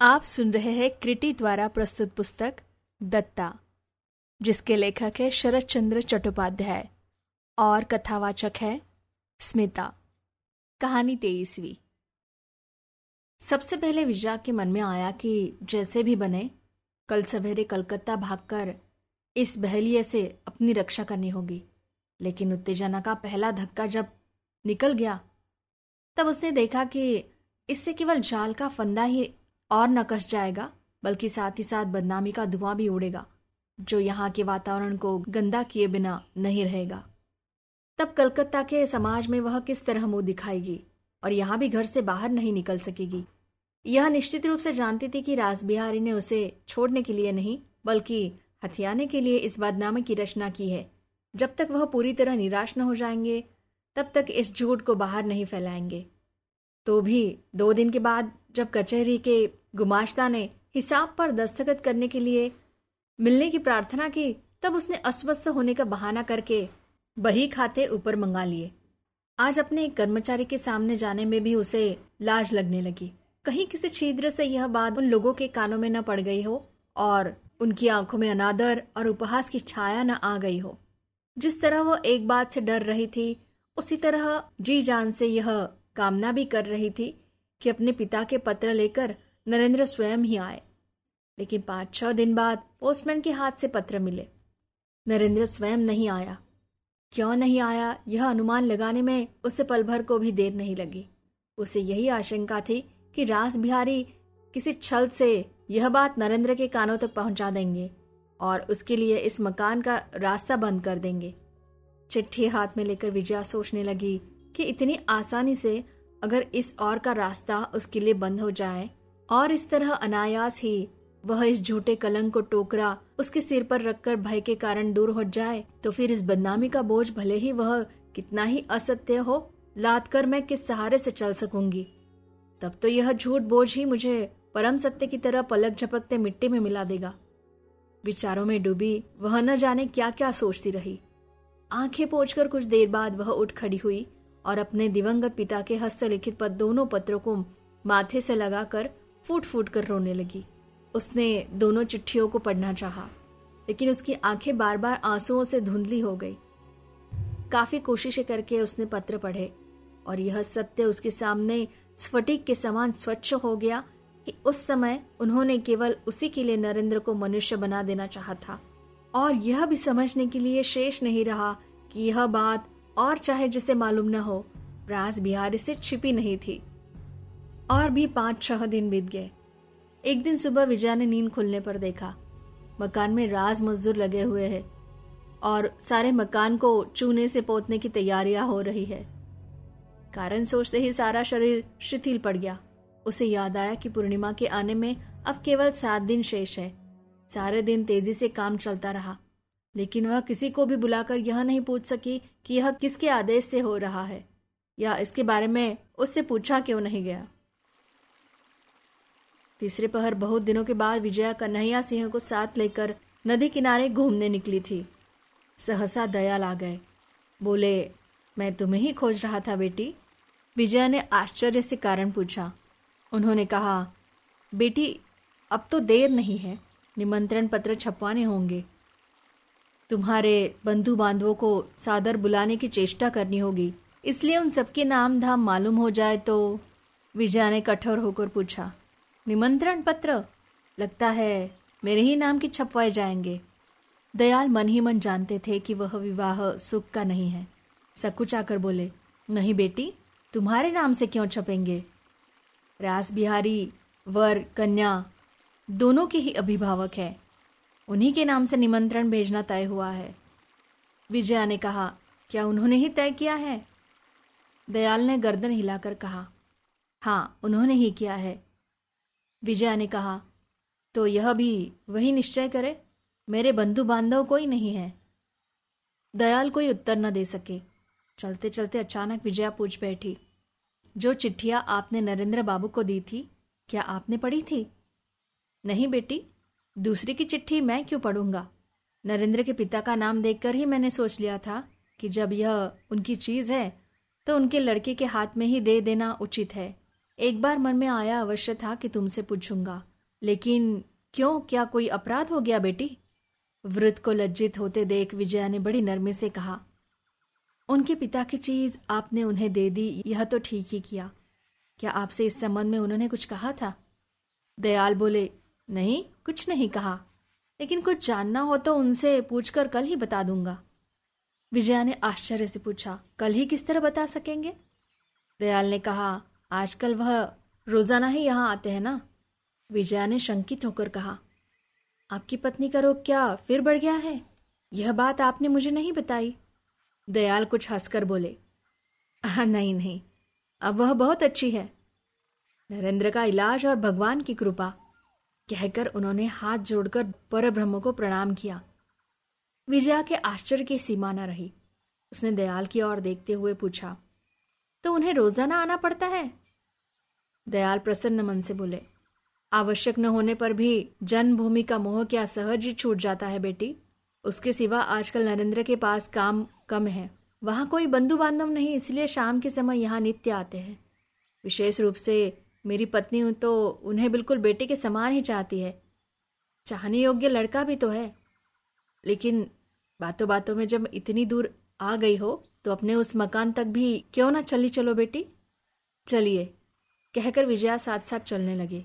आप सुन रहे हैं क्रिटी द्वारा प्रस्तुत पुस्तक दत्ता, जिसके लेखक है शरद चंद्र चट्टोपाध्याय और कथावाचक है स्मिता। कहानी तेईसवीं। सबसे पहले विजया के मन में आया कि जैसे भी बने, कल सवेरे कलकत्ता भागकर इस बहलिए से अपनी रक्षा करनी होगी, लेकिन उत्तेजना का पहला धक्का जब निकल गया, तब उसने देखा कि इससे केवल जाल का फंदा ही और न कस जाएगा, बल्कि साथ ही साथ बदनामी का धुआँ भी उड़ेगा, जो यहाँ के वातावरण को गंदा किए बिना नहीं रहेगा। तब कलकत्ता के समाज में वह किस तरह मुँह दिखाएगी, और यहाँ भी घर से बाहर नहीं निकल सकेगी? यह निश्चित रूप से जानती थी कि रासबिहारी ने उसे छोड़ने के लिए नहीं, बल्कि हथियाने के लिए इस बदनामी की रचना की है। जब तक वह पूरी तरह निराश न हो जाएँगे, तब तक इस झूठ को बाहर नहीं फैलाएँगे। तो भी दो दिन के बाद जब कचहरी के गुमाश्ता ने हिसाब पर दस्तखत करने के लिए मिलने की प्रार्थना की, तब उसने अस्वस्थ होने का बहाना करके बही खाते ऊपर मंगा लिए। आज अपने कर्मचारी के सामने जाने में भी उसे लाज लगने लगी। कहीं किसी छिद्र से यह बात उन लोगों के कानों में न पड़ गई हो और उनकी आँखों में अनादर और उपहास की छाया न आ गई हो। जिस तरह वह एक बात से डर रही थी, उसी तरह जी जान से यह कामना भी कर रही थी कि अपने पिता के पत्र लेकर नरेंद्र स्वयं ही आए। लेकिन पाँच छह दिन बाद पोस्टमैन के हाथ से पत्र मिले। नरेंद्र स्वयं नहीं आया। क्यों नहीं आया, यह अनुमान लगाने में उसे पल भर को भी देर नहीं लगी। उसे यही आशंका थी कि रास बिहारी किसी छल से यह बात नरेंद्र के कानों तक पहुँचा देंगे और उसके लिए इस मकान का रास्ता बंद कर देंगे। चिट्ठी हाथ में लेकर विजया सोचने लगी कि इतनी आसानी से अगर इस और का रास्ता उसके लिए बंद हो जाए, और इस तरह अनायास ही वह इस झूठे कलंक को टोकरा उसके सिर पर रखकर भय के कारण दूर हो जाए तो फिर इस बदनामी का बोझ भले ही वह कितना ही असत्य हो लाद कर मैं किस सहारे से चल सकूँगी? तब तो यह झूठ बोझ ही मुझे परम सत्य की तरह पलक झपकते मिट्टी में मिला देगा। विचारों में डूबी वह न जाने क्या क्या सोचती रही। आँखें पोछकर कुछ देर बाद वह उठ खड़ी हुई और अपने दिवंगत पिता के हस्तलिखित पद दोनों पत्रों को माथे से लगाकर फूट फूट कर रोने लगी। उसने दोनों चिट्ठियों को पढ़ना चाहा, लेकिन उसकी आँखें बार बार आंसुओं से धुंधली हो गई। काफ़ी कोशिशें करके उसने पत्र पढ़े और यह सत्य उसके सामने स्फटिक के समान स्वच्छ हो गया कि उस समय उन्होंने केवल उसी के लिए नरेंद्र को मनुष्य बना देना चाहा था। और यह भी समझने के लिए शेष नहीं रहा कि यह बात और चाहे जिसे मालूम न हो राज बिहारी से छिपी नहीं थी। और भी पाँच छह दिन बीत गए। एक दिन सुबह विजया ने नींद खुलने पर देखा। मकान में राज मजदूर लगे हुए हैं और सारे मकान को चूने से पोतने की तैयारियाँ हो रही है। कारण सोचते ही सारा शरीर शिथिल पड़ गया। उसे याद आया कि पूर्णिमा के आने में अब केवल सात दिन शेष है। सारे दिन तेज़ी से काम चलता रहा। लेकिन वह किसी को भी बुलाकर यह नहीं पूछ सकी कि यह किसके आदेश से हो रहा है, या इसके बारे में उससे पूछा क्यों नहीं गया। तीसरे पहर बहुत दिनों के बाद विजया कन्हैया सिंह को साथ लेकर नदी किनारे घूमने निकली थी। सहसा दयाल आ गए। बोले, मैं तुम्हें ही खोज रहा था बेटी। विजया ने आश्चर्य से कारण पूछा। उन्होंने कहा, बेटी, अब तो देर नहीं है। निमंत्रण पत्र छपवाने होंगे। तुम्हारे बंधु बांधवों को सादर बुलाने की चेष्टा करनी होगी। इसलिए उन सबके नाम धाम मालूम हो जाए तो विजया ने कठोर होकर पूछा, निमंत्रण पत्र? लगता है मेरे ही नाम के छपवाए जाएँगे। दयाल मन ही मन जानते थे कि वह विवाह सुख का नहीं है। सकुच आकर बोले, नहीं बेटी, तुम्हारे नाम से क्यों छपेंगे? रास बिहारी वर, कन्या, दोनों के ही अभिभावक है। उन्हीं के नाम से निमंत्रण भेजना तय हुआ है। विजया ने कहा, क्या उन्होंने ही तय किया है? दयाल ने गर्दन हिलाकर कहा हाँ उन्होंने ही किया है। विजया ने कहा तो यह भी वही निश्चय करे, मेरे बंधु बांधव कोई नहीं है। दयाल कोई उत्तर न दे सके। चलते चलते अचानक विजया पूछ बैठी, जो चिट्ठिया आपने नरेंद्र बाबू को दी थी, क्या आपने पढ़ी थी? नहीं बेटी दूसरी की चिट्ठी मैं क्यों पढ़ूँगा? नरेंद्र के पिता का नाम देखकर ही मैंने सोच लिया था कि जब यह उनकी चीज़ है तो उनके लड़के के हाथ में ही दे देना उचित है। एक बार मन में आया अवश्य था कि तुमसे पूछूँगा। लेकिन क्यों? क्या कोई अपराध हो गया बेटी? वृद्ध को लज्जित होते देख विजया ने बड़ी नरमी से कहा, उनके पिता की चीज़ आपने उन्हें दे दी, यह तो ठीक ही किया। क्या आपसे इस संबंध में उन्होंने कुछ कहा था? दयाल बोले नहीं, कुछ नहीं कहा। लेकिन कुछ जानना हो तो उनसे पूछकर कल ही बता दूँगा। विजया ने आश्चर्य से पूछा, कल ही किस तरह बता सकेंगे? दयाल ने कहा, आजकल वह रोज़ाना ही यहाँ आते हैं ना? विजया ने शंकित होकर कहा, आपकी पत्नी का रोग क्या फिर बढ़ गया है? यह बात आपने मुझे नहीं बताई। दयाल कुछ हंसकर बोले नहीं नहीं, अब वह बहुत अच्छी है। नरेंद्र का इलाज और भगवान की कृपा। कहकर उन्होंने हाथ जोड़कर पर ब्रह्म को प्रणाम किया। विजया के आश्चर्य की सीमा न रही। उसने दयाल की ओर देखते हुए पूछा तो उन्हें रोज़ाना आना पड़ता है? दयाल प्रसन्न मन से बोले, आवश्यक न होने पर भी जन्मभूमि का मोह क्या सहज ही छूट जाता है बेटी? उसके सिवा आजकल नरेंद्र के पास काम कम है। वहाँ कोई बंधु बांधव नहीं, इसलिए शाम के समय यहाँ नित्य आते हैं। विशेष रूप से मेरी पत्नी तो उन्हें बिल्कुल बेटे के समान ही चाहती है। चाहने योग्य लड़का भी तो है। लेकिन बातों बातों में जब इतनी दूर आ गई हो तो अपने उस मकान तक भी क्यों ना चली चलो बेटी? चलिए, कहकर विजया साथ साथ चलने लगे,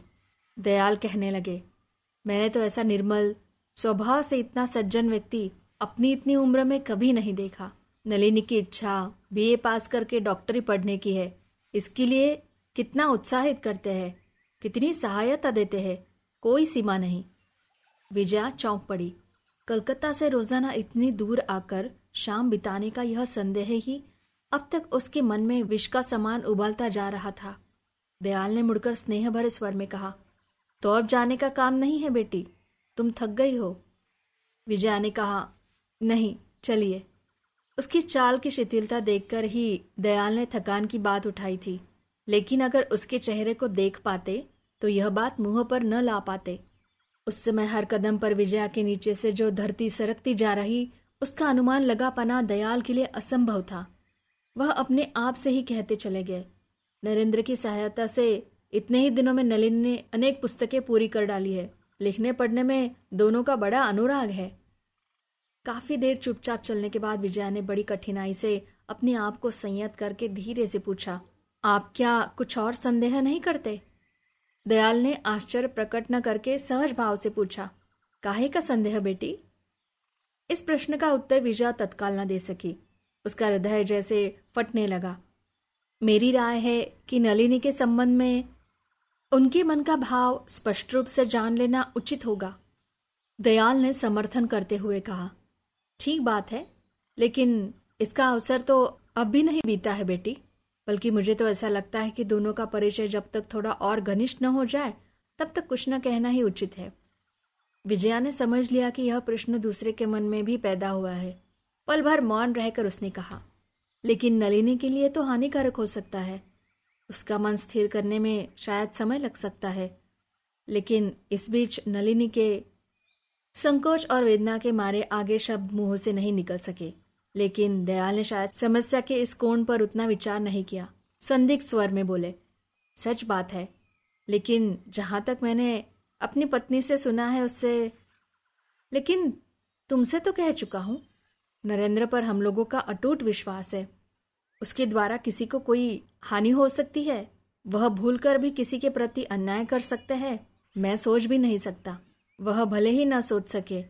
दयाल कहने लगे, मैंने तो ऐसा निर्मल स्वभाव से इतना सज्जन व्यक्ति अपनी इतनी उम्र में कभी नहीं देखा। नलिनी की इच्छा बीए पास करके डॉक्टरी पढ़ने की है। इसके लिए कितना उत्साहित करते हैं, कितनी सहायता देते हैं, कोई सीमा नहीं। विजया चौंक पड़ी। कलकत्ता से रोज़ाना इतनी दूर आकर शाम बिताने का यह संदेह ही अब तक उसके मन में विष का समान उबालता जा रहा था। दयाल ने मुड़कर स्नेह भरे स्वर में कहा तो अब जाने का काम नहीं है बेटी, तुम थक गई हो। विजया ने कहा, नहीं, चलिए। उसकी चाल की शिथिलता देखकर ही दयाल ने थकान की बात उठाई थी। लेकिन अगर उसके चेहरे को देख पाते तो यह बात मुँह पर न ला पाते। उस समय हर कदम पर विजया के नीचे से जो धरती सरकती जा रही, उसका अनुमान लगा पाना दयाल के लिए असंभव था। वह अपने आप से ही कहते चले गए। नरेंद्र की सहायता से इतने ही दिनों में नलिन ने अनेक पुस्तकें पूरी कर डाली है। लिखने पढ़ने में दोनों का बड़ा अनुराग है। काफ़ी देर चुपचाप चलने के बाद विजया ने बड़ी कठिनाई से अपने आप को संयत करके धीरे से पूछा आप क्या कुछ और संदेह नहीं करते? दयाल ने आश्चर्य प्रकट न करके सहज भाव से पूछा, काहे का संदेह बेटी? इस प्रश्न का उत्तर विजया तत्काल न दे सकी। उसका हृदय जैसे फटने लगा। मेरी राय है कि नलिनी के संबंध में उनके मन का भाव स्पष्ट रूप से जान लेना उचित होगा। दयाल ने समर्थन करते हुए कहा, ठीक बात है, लेकिन इसका अवसर तो अब भी नहीं बीता है बेटी। बल्कि मुझे तो ऐसा लगता है कि दोनों का परिचय जब तक थोड़ा और घनिष्ठ न हो जाए, तब तक कुछ न कहना ही उचित है। विजया ने समझ लिया कि यह प्रश्न दूसरे के मन में भी पैदा हुआ है। पल भर मौन रहकर उसने कहा, लेकिन नलिनी के लिए तो हानिकारक हो सकता है। उसका मन स्थिर करने में शायद समय लग सकता है। लेकिन इस बीच नलिनी के संकोच और वेदना के मारे आगे शब्द मुँह से नहीं निकल सके। लेकिन दयाल ने शायद समस्या के इस कोण पर उतना विचार नहीं किया। संदिग्ध स्वर में बोले, सच बात है, लेकिन जहाँ तक मैंने अपनी पत्नी से सुना है उससे, लेकिन तुमसे तो कह चुका हूँ, नरेंद्र पर हम लोगों का अटूट विश्वास है। उसके द्वारा किसी को कोई हानि हो सकती है, वह भूलकर भी किसी के प्रति अन्याय कर सकते हैं, मैं सोच भी नहीं सकता। वह भले ही ना सोच सके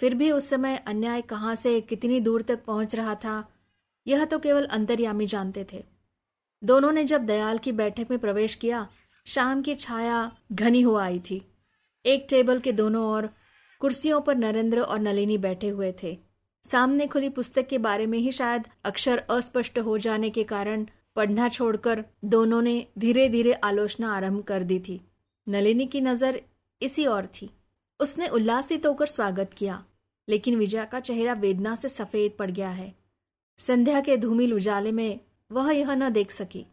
फिर भी उस समय अन्याय कहाँ से कितनी दूर तक पहुँच रहा था, यह तो केवल अंतर्यामी जानते थे। दोनों ने जब दयाल की बैठक में प्रवेश किया, शाम की छाया घनी हो आई थी। एक टेबल के दोनों ओर कुर्सियों पर नरेंद्र और नलिनी बैठे हुए थे। सामने खुली पुस्तक के बारे में ही शायद अक्षर अस्पष्ट हो जाने के कारण पढ़ना छोड़कर दोनों ने धीरे धीरे आलोचना आरंभ कर दी थी। नलिनी की नज़र इसी ओर थी। उसने उल्लासित होकर स्वागत किया। लेकिन विजया का चेहरा वेदना से सफ़ेद पड़ गया है। संध्या के धूमिल उजाले में वह यह न देख सकी।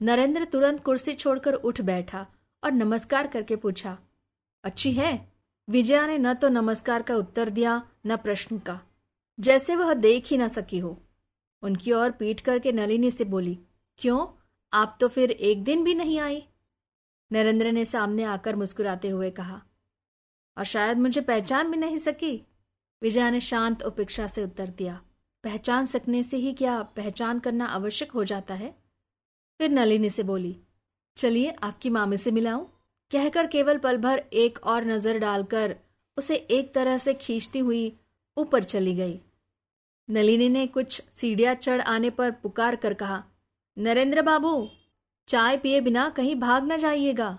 नरेंद्र तुरंत कुर्सी छोड़कर उठ बैठा और नमस्कार करके पूछा, अच्छी है? विजया ने न तो नमस्कार का उत्तर दिया, न प्रश्न का। जैसे वह देख ही न सकी हो। उनकी ओर पीट करके नलिनी से बोली, क्यों? आप तो फिर एक दिन भी नहीं आई? नरेंद्र ने सामने आकर मुस्कुराते हुए कहा, और शायद मुझे पहचान भी नहीं सकी? विजया ने शांत उपेक्षा से उत्तर दिया, पहचान सकने से ही क्या पहचान करना आवश्यक हो जाता है? फिर नलिनी से बोली, चलिए, आपकी मामे से मिलाऊं? कहकर केवल पल भर एक और नज़र डालकर उसे एक तरह से खींचती हुई ऊपर चली गई। नलिनी ने कुछ सीढ़ियाँ चढ़ आने पर पुकार कर कहा, नरेंद्र बाबू, चाय पिए बिना कहीं भाग न जाइएगा।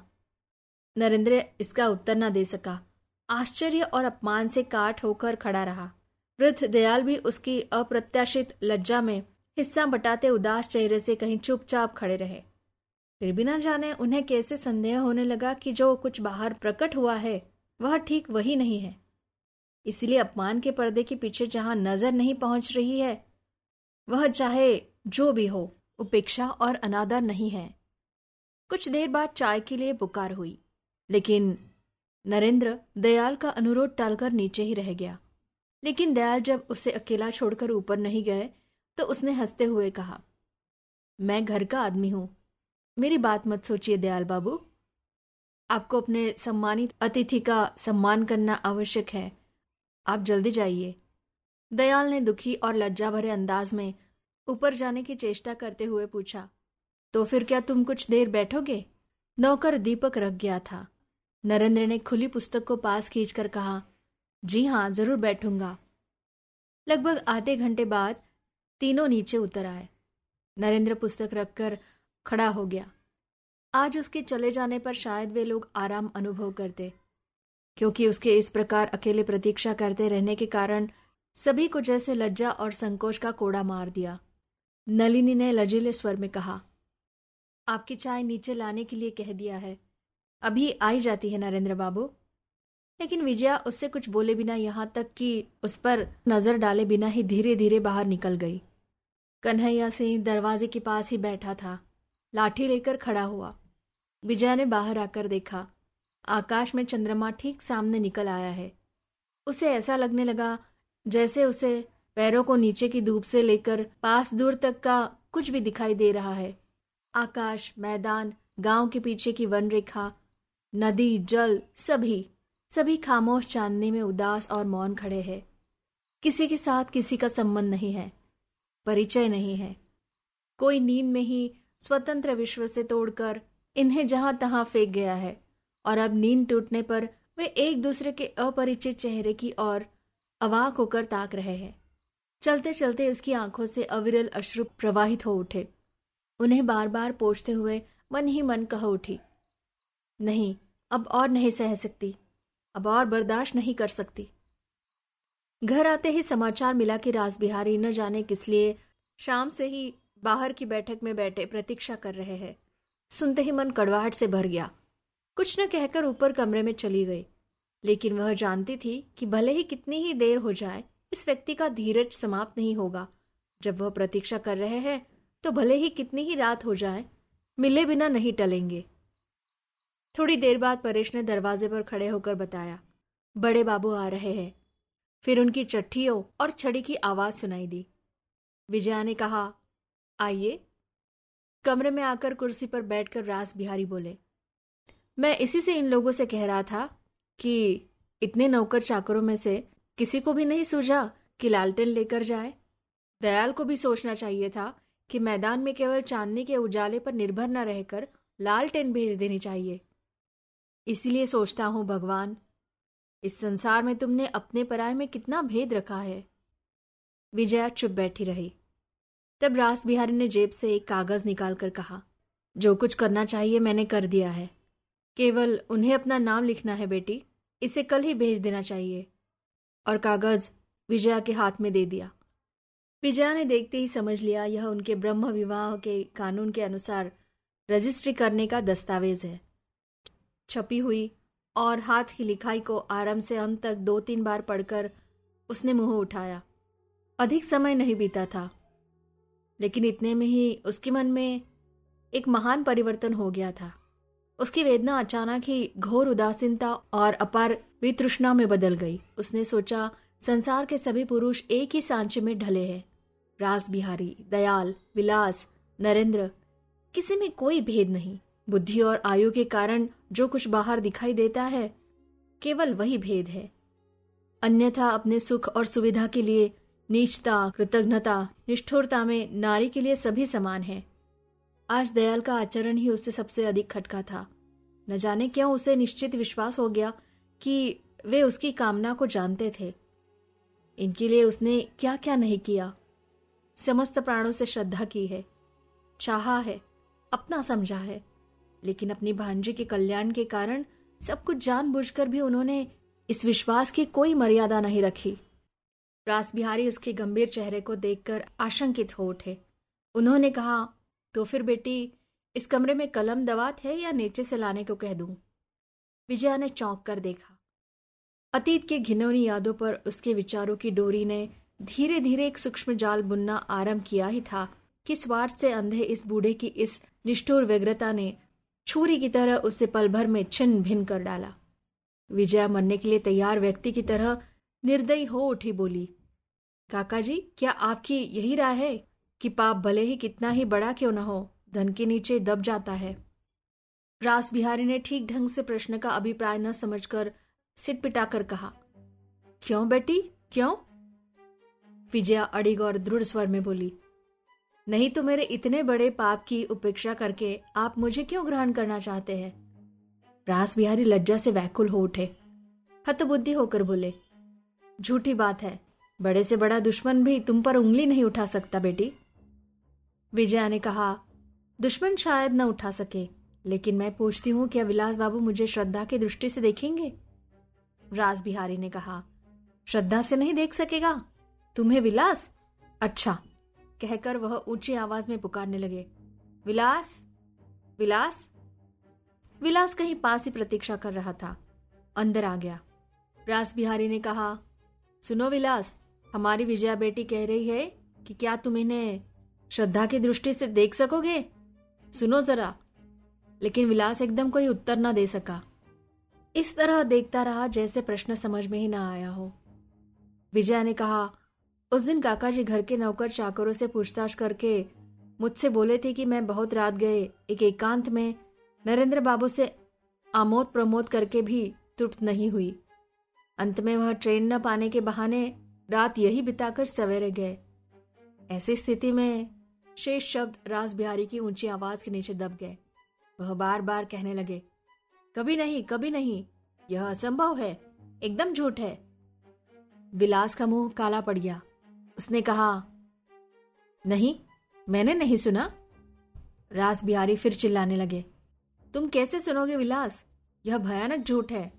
नरेंद्र इसका उत्तर न दे सका। आश्चर्य और अपमान से काट होकर खड़ा रहा। वृद्ध दयाल भी उसकी अप्रत्याशित लज्जा में हिस्सा बटाते उदास चेहरे से कहीं चुपचाप खड़े रहे। फिर भी न जाने उन्हें कैसे संदेह होने लगा कि जो कुछ बाहर प्रकट हुआ है, वह ठीक वही नहीं है। इसलिए अपमान के पर्दे के पीछे जहाँ नज़र नहीं पहुँच रही है, वह चाहे जो भी हो, उपेक्षा और अनादर नहीं है। कुछ देर बाद चाय के लिए पुकार हुई, लेकिन नरेंद्र दयाल का अनुरोध टालकर नीचे ही रह गया। लेकिन दयाल जब उसे अकेला छोड़कर ऊपर नहीं गए तो उसने हँसते हुए कहा, मैं घर का आदमी हूँ। मेरी बात मत सोचिए दयाल बाबू। आपको अपने सम्मानित अतिथि का सम्मान करना आवश्यक है। आप जल्दी जाइए। दयाल ने दुखी और लज्जा भरे अंदाज में ऊपर जाने की चेष्टा करते हुए पूछा तो फिर क्या तुम कुछ देर बैठोगे? नौकर दीपक रख गया था। नरेंद्र ने खुली पुस्तक को पास खींचकर कहा, जी हाँ ज़रूर बैठूँगा। लगभग आधे घंटे बाद तीनों नीचे उतर आए। नरेंद्र पुस्तक रखकर खड़ा हो गया। आज उसके चले जाने पर शायद वे लोग आराम अनुभव करते, क्योंकि उसके इस प्रकार अकेले प्रतीक्षा करते रहने के कारण सभी को जैसे लज्जा और संकोच का कोड़ा मार दिया। नलिनी ने लजीले स्वर में कहा, आपकी चाय नीचे लाने के लिए कह दिया है। अभी आई जाती है नरेंद्र बाबू। लेकिन विजया उससे कुछ बोले बिना यहाँ तक कि उस पर नज़र डाले बिना ही धीरे धीरे बाहर निकल गई। कन्हैया सिंह दरवाजे के पास ही बैठा था। लाठी लेकर खड़ा हुआ। विजया ने बाहर आकर देखा। आकाश में चंद्रमा ठीक सामने निकल आया है। उसे ऐसा लगने लगा जैसे उसे पैरों को नीचे की धूप से लेकर पास दूर तक का कुछ भी दिखाई दे रहा है। आकाश, मैदान, गाँव के पीछे की वन रेखा नदी, जल, सभी सभी खामोश चांदने में उदास और मौन खड़े हैं। किसी के साथ किसी का संबंध नहीं है, परिचय नहीं है। कोई नींद में ही स्वतंत्र विश्व से तोड़कर इन्हें जहाँ तहां फेंक गया है, और अब नींद टूटने पर वे एक दूसरे के अपरिचित चेहरे की ओर अवाक होकर ताक रहे हैं। चलते चलते उसकी आँखों से अविरल अश्रु प्रवाहित हो उठे। उन्हें बार बार पोछते हुए मन ही मन कह उठी नहीं, अब और नहीं सह सकती। अब और बर्दाश्त नहीं कर सकती। घर आते ही समाचार मिला कि राज बिहारी न जाने किस लिए शाम से ही बाहर की बैठक में बैठे प्रतीक्षा कर रहे हैं। सुनते ही मन कड़वाहट से भर गया। कुछ न कहकर ऊपर कमरे में चली गई। लेकिन वह जानती थी कि भले ही कितनी ही देर हो जाए, इस व्यक्ति का धीरज समाप्त नहीं होगा। जब वह प्रतीक्षा कर रहे हैं तो भले ही कितनी ही रात हो जाए, मिले बिना नहीं टलेंगे। थोड़ी देर बाद परेश ने दरवाजे पर खड़े होकर बताया, बड़े बाबू आ रहे हैं। फिर उनकी चट्टियों और छड़ी की आवाज़ सुनाई दी। विजया ने कहा, आइए। कमरे में आकर कुर्सी पर बैठकर रास बिहारी बोले, मैं इसी से इन लोगों से कह रहा था कि इतने नौकर चाकरों में से किसी को भी नहीं सूझा कि लालटेन लेकर जाए। दयाल को भी सोचना चाहिए था कि मैदान में केवल चांदनी के उजाले पर निर्भर न रहकर लालटेन भेज देनी चाहिए। इसलिए सोचता हूँ, भगवान, इस संसार में तुमने अपने पराय में कितना भेद रखा है। विजया चुप बैठी रही। तब रास बिहारी ने जेब से एक कागज़ निकालकर कहा, जो कुछ करना चाहिए मैंने कर दिया है। केवल उन्हें अपना नाम लिखना है बेटी, इसे कल ही भेज देना चाहिए। और कागज़ विजया के हाथ में दे दिया। विजया ने देखते ही समझ लिया, यह उनके ब्रह्म विवाह के कानून के अनुसार रजिस्ट्री करने का दस्तावेज़ है। छपी हुई और हाथ की लिखाई को आराम से अंत तक दो तीन बार पढ़कर उसने मुँह उठाया। अधिक समय नहीं बीता था, लेकिन इतने में ही उसके मन में एक महान परिवर्तन हो गया था। उसकी वेदना अचानक ही घोर उदासीनता और अपार वितृष्णा में बदल गई। उसने सोचा, संसार के सभी पुरुष एक ही सांचे में ढले हैं। रास बिहारी दयाल, विलास, नरेंद्र, किसी में कोई भेद नहीं। बुद्धि और आयु के कारण जो कुछ बाहर दिखाई देता है, केवल वही भेद है। अन्यथा अपने सुख और सुविधा के लिए नीचता, कृतज्ञता, निष्ठुरता में नारी के लिए सभी समान है। आज दयाल का आचरण ही उससे सबसे अधिक खटका था। न जाने क्यों उसे निश्चित विश्वास हो गया कि वे उसकी कामना को जानते थे। इनके लिए उसने क्या क्या नहीं किया? समस्त प्राणों से श्रद्धा की है। चाहा है, अपना समझा है। लेकिन अपनी भांजी के कल्याण के कारण सब कुछ जानबूझकर भी उन्होंने इस विश्वास की कोई मर्यादा नहीं रखी। रास बिहारी उसके गंभीर चेहरे को देखकर आशंकित हो उठे। उन्होंने कहा तो फिर बेटी, इस कमरे में कलम दवात है या नीचे से लाने को कह दूँ? विजया ने चौंक कर देखा। अतीत के घिनौनी यादों पर उसके विचारों की डोरी ने धीरे धीरे एक सूक्ष्म जाल बुनना आरंभ किया ही था कि स्वार्थ से अंधे इस बूढ़े की इस निष्ठुर व्यग्रता ने छुरी की तरह उसे पल भर में छिन्न भिन्न कर डाला। विजया मरने के लिए तैयार व्यक्ति की तरह निर्दयी हो उठी बोली काका जी क्या आपकी यही राय है कि पाप भले ही कितना ही बड़ा क्यों न हो, धन के नीचे दब जाता है? रास बिहारी ने ठीक ढंग से प्रश्न का अभिप्राय न समझकर सिट पिटाकर कहा, क्यों बेटी? क्यों? विजया अड़िग और दृढ़ स्वर में बोली नहीं तो मेरे इतने बड़े पाप की उपेक्षा करके आप मुझे क्यों ग्रहण करना चाहते हैं? रास बिहारी लज्जा से व्याकुल हो उठे। हतबुद्धि होकर बोले, झूठी बात है। बड़े से बड़ा दुश्मन भी तुम पर उंगली नहीं उठा सकता, बेटी। विजया ने कहा, दुश्मन शायद न उठा सके, लेकिन मैं पूछती हूँ, क्या विलास बाबू मुझे श्रद्धा की दृष्टि से देखेंगे? राज बिहारी ने कहा, श्रद्धा से नहीं देख सकेगा। तुम्हें विलास? अच्छा कहकर वह ऊँची आवाज़ में पुकारने लगे, विलास विलास। विलास कहीं पास ही प्रतीक्षा कर रहा था, अंदर आ गया। रास बिहारी ने कहा, सुनो विलास, हमारी विजया बेटी कह रही है कि क्या तुम इन्हें श्रद्धा की दृष्टि से देख सकोगे? सुनो जरा। लेकिन विलास एकदम कोई उत्तर न दे सका। इस तरह देखता रहा जैसे प्रश्न समझ में ही ना आया हो। विजया ने कहा उस दिन काका जी घर के नौकर चाकरों से पूछताछ करके मुझसे बोले थे कि मैं बहुत रात गए, एक एकांत में नरेंद्र बाबू से आमोद प्रमोद करके भी तृप्त नहीं हुई। अंत में वह ट्रेन न पाने के बहाने रात यही बिताकर सवेरे गए। ऐसी स्थिति में शेष शब्द रास बिहारी की ऊँची आवाज़ के नीचे दब गए। वह बार बार कहने लगे, कभी नहीं कभी नहीं, यह असंभव है, एकदम झूठ है। विलास का मुँह काला पड़ गया। उसने कहा, नहीं, मैंने नहीं सुना। रास बिहारी फिर चिल्लाने लगे, तुम कैसे सुनोगे विलास? यह भयानक झूठ है।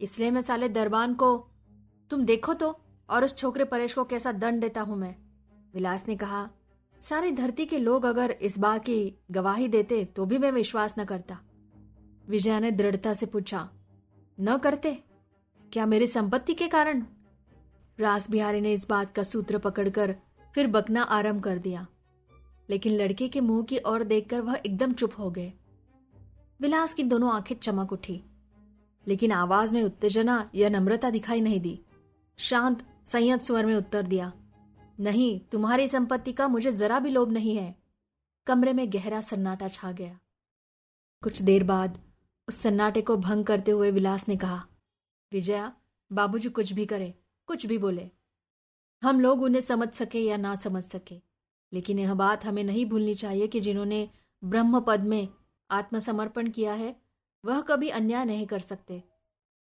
इसलिए मैं साले दरबान को, तुम देखो तो और उस छोकरे परेश को कैसा दंड देता हूँ मैं। विलास ने कहा, सारी धरती के लोग अगर इस बात की गवाही देते तो भी मैं विश्वास न करता। विजया ने दृढ़ता से पूछा, न करते? क्या मेरी संपत्ति के कारण रास बिहारी ने इस बात का सूत्र पकड़कर फिर बकना आरंभ कर दिया। लेकिन लड़के के मुँह की ओर देखकर वह एकदम चुप हो गए। विलास की दोनों आँखें चमक उठी, लेकिन आवाज़ में उत्तेजना या नम्रता दिखाई नहीं दी। शांत, संयत स्वर में उत्तर दिया, नहीं, तुम्हारी संपत्ति का मुझे जरा भी लोभ नहीं है। कमरे में गहरा सन्नाटा छा गया। कुछ देर बाद उस सन्नाटे को भंग करते हुए विलास ने कहा, विजया, बाबूजी कुछ भी करे। कुछ भी बोले। हम लोग उन्हें समझ सके या ना समझ सके, लेकिन यह बात हमें नहीं भूलनी चाहिए कि जिन्होंने ब्रह्म पद में आत्मसमर्पण किया है, वह कभी अन्याय नहीं कर सकते।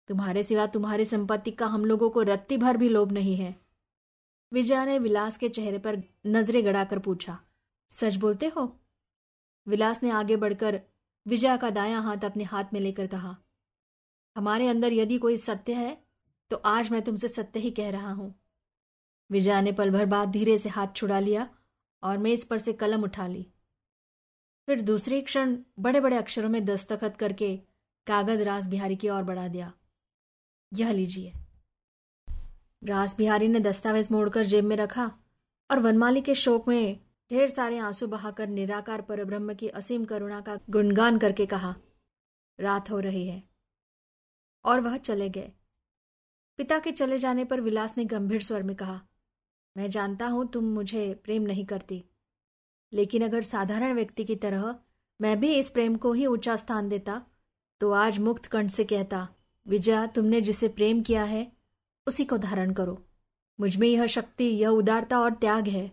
तुम्हारे सिवा तुम्हारी संपत्ति का हम लोगों को रत्ती भर भी लोभ नहीं है। विजया ने विलास के चेहरे पर नज़रें गड़ाकर पूछा, सच बोलते हो? विलास ने आगे बढ़कर विजया का दाया हाथ अपने हाथ में लेकर कहा, हमारे अंदर यदि कोई सत्य है तो आज मैं तुमसे सत्य ही कह रहा हूँ। विजया ने पल भर बाद धीरे से हाथ छुड़ा लिया और मेज पर से कलम उठा ली। फिर दूसरे क्षण बड़े बड़े अक्षरों में दस्तखत करके कागज़ रास बिहारी की ओर बढ़ा दिया। यह लीजिए। रास बिहारी ने दस्तावेज़ मोड़कर जेब में रखा और वनमाली के शोक में ढेर सारे आँसू बहाकर निराकार पर ब्रह्म की असीम करुणा का गुणगान करके कहा, रात हो रही है। और वह चले गए। पिता के चले जाने पर विलास ने गंभीर स्वर में कहा, मैं जानता हूँ तुम मुझे प्रेम नहीं करती, लेकिन अगर साधारण व्यक्ति की तरह मैं भी इस प्रेम को ही ऊँचा स्थान देता तो आज मुक्त कंठ से कहता, विजया, तुमने जिसे प्रेम किया है, उसी को धारण करो। मुझमें यह शक्ति, यह उदारता और त्याग है।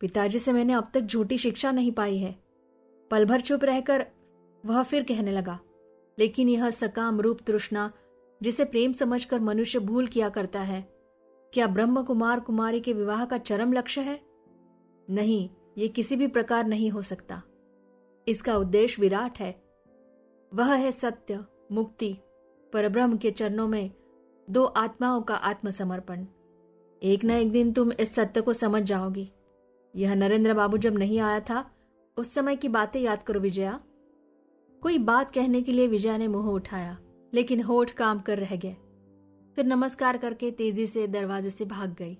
पिताजी से मैंने अब तक झूठी शिक्षा नहीं पाई है। पल भर चुप रहकर वह फिर कहने लगा, लेकिन यह सकाम रूप तृष्णा जिसे प्रेम समझकर मनुष्य भूल किया करता है, क्या ब्रह्म कुमार कुमारी के विवाह का चरम लक्ष्य है? नहीं, ये किसी भी प्रकार नहीं हो सकता। इसका उद्देश्य विराट है। वह है सत्य, मुक्ति, परब्रह्म के चरणों में दो आत्माओं का आत्मसमर्पण। एक न एक दिन तुम इस सत्य को समझ जाओगी। यह नरेंद्र बाबू जब नहीं आया था, उस समय की बातें याद करो विजया। कोई बात कहने के लिए विजया ने मुँह उठाया। लेकिन होठ काम कर रह गए। फिर नमस्कार करके तेज़ी से दरवाजे से भाग गई।